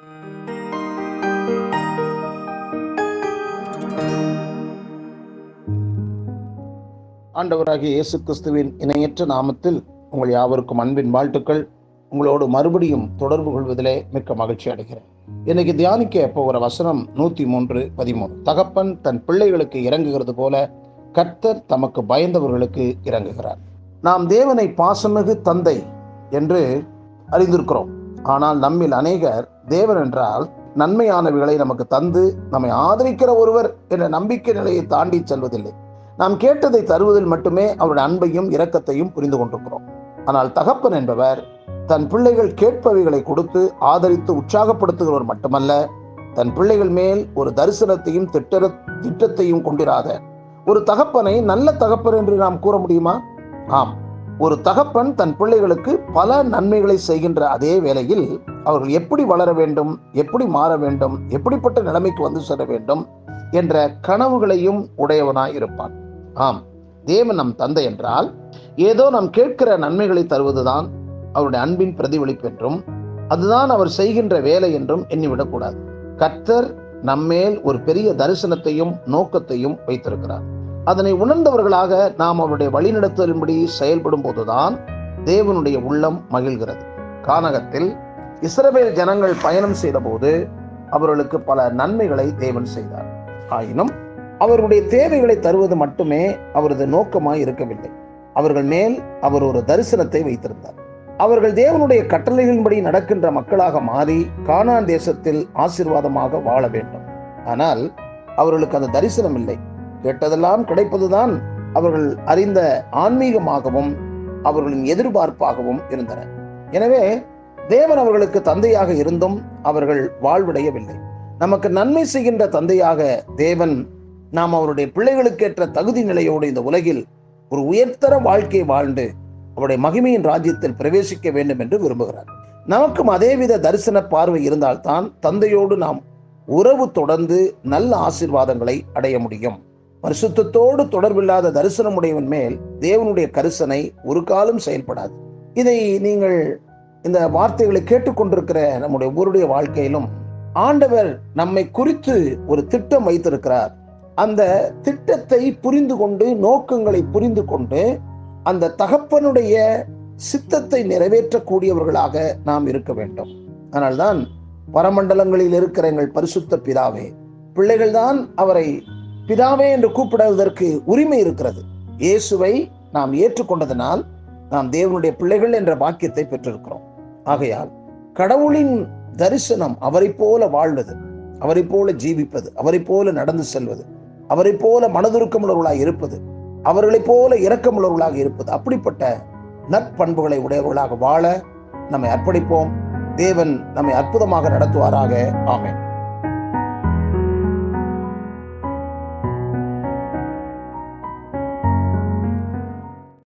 ஆண்டவராகிய இயேசு கிறிஸ்துவின் இணையற்ற நாமத்தில் உங்கள் யாவருக்கும் அன்பின் வாழ்த்துக்கள். உங்களோடு மறுபடியும் தொடர்பு கொள்வதிலே மிக்க மகிழ்ச்சி அடைகிறேன். இன்னைக்கு தியானிக்க போகிற வசனம் நூத்தி மூன்று பதிமூணு. தகப்பன் தன் பிள்ளைகளுக்கு இறங்குகிறது போல கர்த்தர் தமக்கு பயந்தவர்களுக்கு இறங்குகிறார். நாம் தேவனை பாசமிகு தந்தை என்று அறிந்திருக்கிறோம். ஆனால் நம்மில் அநேகர் தேவன் என்றால் நன்மையானவைகளை நமக்கு தந்து நம்மை ஆதரிக்கிற ஒருவர் என்ற நம்பிக்கை நிலையை தாண்டி செல்வதில்லை. நாம் கேட்டதை தருவதில் மட்டுமே அவருடைய அன்பையும் இரக்கத்தையும் புரிந்து கொண்டிருக்கிறோம். ஆனால் தகப்பன் என்பவர் தன் பிள்ளைகள் கேட்பவைகளை கொடுத்து ஆதரித்து உற்சாகப்படுத்துகிறவர் மட்டுமல்ல தன் பிள்ளைகள் மேல் ஒரு தரிசனத்தையும் திட்ட திட்டத்தையும் கொண்டிராத ஒரு தகப்பனை நல்ல தகப்பன் என்று நாம் கூற முடியுமா? ஆம் ஒரு தகப்பன் தன் பிள்ளைகளுக்கு பல நன்மைகளை செய்கின்ற அதே வேளையில் அவர்கள் எப்படி வளர வேண்டும் எப்படி மாற வேண்டும் எப்படிப்பட்ட நிலைமைக்கு வந்து செல்ல வேண்டும் என்ற கனவுகளையும் உடையவனாய் இருப்பான். ஆம் தேவன் நம் தந்தை என்றால் ஏதோ நாம் கேட்கிற நன்மைகளை தருவதுதான் அவருடைய அன்பின் பிரதிபலிப்பு என்றும் அதுதான் அவர் செய்கின்ற வேலை என்றும் எண்ணிவிடக்கூடாது. கர்த்தர் நம்மேல் ஒரு பெரிய தரிசனத்தையும் நோக்கத்தையும் வைத்திருக்கிறார். அதனை உணர்ந்தவர்களாக நாம் அவருடைய வழிநடத்தலின்படி செயல்படும் போதுதான் தேவனுடைய உள்ளம் மகிழ்கிறது. கானகத்தில் இஸ்ரவேல் ஜனங்கள் பயணம் செய்தபோது அவர்களுக்கு பல நன்மைகளை தேவன் செய்தார். ஆயினும் அவருடைய தேவைகளை தருவது மட்டுமே அவரது நோக்கமாய் இருக்கவில்லை. அவர்கள் மேல் அவர் ஒரு தரிசனத்தை வைத்திருந்தார். அவர்கள் தேவனுடைய கட்டளைகளின்படி நடக்கின்ற மக்களாக மாறி கானான் தேசத்தில் ஆசீர்வாதமாக வாழ வேண்டும். ஆனால் அவர்களுக்கு அந்த தரிசனம் இல்லை. கேட்டதெல்லாம் கிடைப்பதுதான் அவர்கள் அறிந்த ஆன்மீகமாகவும் அவர்களின் எதிர்பார்ப்பாகவும் இருந்தன. எனவே தேவன் அவர்களுக்கு தந்தையாக இருந்தும் அவர்கள் வாழ்வடையவில்லை. நமக்கு நன்மை செய்கின்ற தந்தையாக தேவன் நாம் அவருடைய பிள்ளைகளுக்கேற்ற தகுதி நிலையோடு இந்த உலகில் ஒரு உயர்தர வாழ்க்கை வாழ்ந்து அவருடைய மகிமையின் ராஜ்யத்தில் பிரவேசிக்க வேண்டும் என்று விரும்புகிறார். நமக்கும் அதேவித தரிசன பார்வை இருந்தால்தான் தந்தையோடு நாம் உறவு தொடர்ந்து நல்ல ஆசிர்வாதங்களை அடைய முடியும். பரிசுத்தத்தோடு தொடர்பில்லாத தரிசனமுடையவன் மேல் தேவனுடைய கரிசனை ஒரு காலம் செயல்படாது. இதை நீங்கள் இந்த வார்த்தைகளை கேட்டுக்கொண்டிருக்கிற நம்முடைய ஒவ்வொருடைய வாழ்க்கையிலும் ஆண்டவர் நம்மை குறித்து ஒரு திட்டம் வைத்திருக்கிறார். அந்த திட்டத்தை புரிந்து கொண்டு நோக்கங்களை புரிந்து கொண்டு அந்த தகப்பனுடைய சித்தத்தை நிறைவேற்றக்கூடியவர்களாக நாம் இருக்க வேண்டும். அதனால்தான் பரமண்டலங்களில் இருக்கிற எங்கள் பரிசுத்த பிதாவே பிள்ளைகள்தான் அவரை பிதாவே என்று கூப்பிடுவதற்கு உரிமை இருக்கிறது. இயேசுவை நாம் ஏற்றுக்கொண்டதனால் நாம் தேவனுடைய பிள்ளைகள் என்ற வாக்கியத்தை பெற்றிருக்கிறோம். ஆகையால் கடவுளின் தரிசனம் அவரை போல வாழ்வது அவரை போல ஜீவிப்பது அவரை போல நடந்து செல்வது அவரை போல மனதுருக்கமுள்ளவர்களாக இருப்பது அவர்களைப் போல இரக்கமுள்ளவர்களாக இருப்பது அப்படிப்பட்ட நற்பண்புகளை உடையவர்களாக வாழ நம்மை அர்ப்பணிப்போம். தேவன் நம்மை அற்புதமாக நடத்துவாராக. ஆமேன்.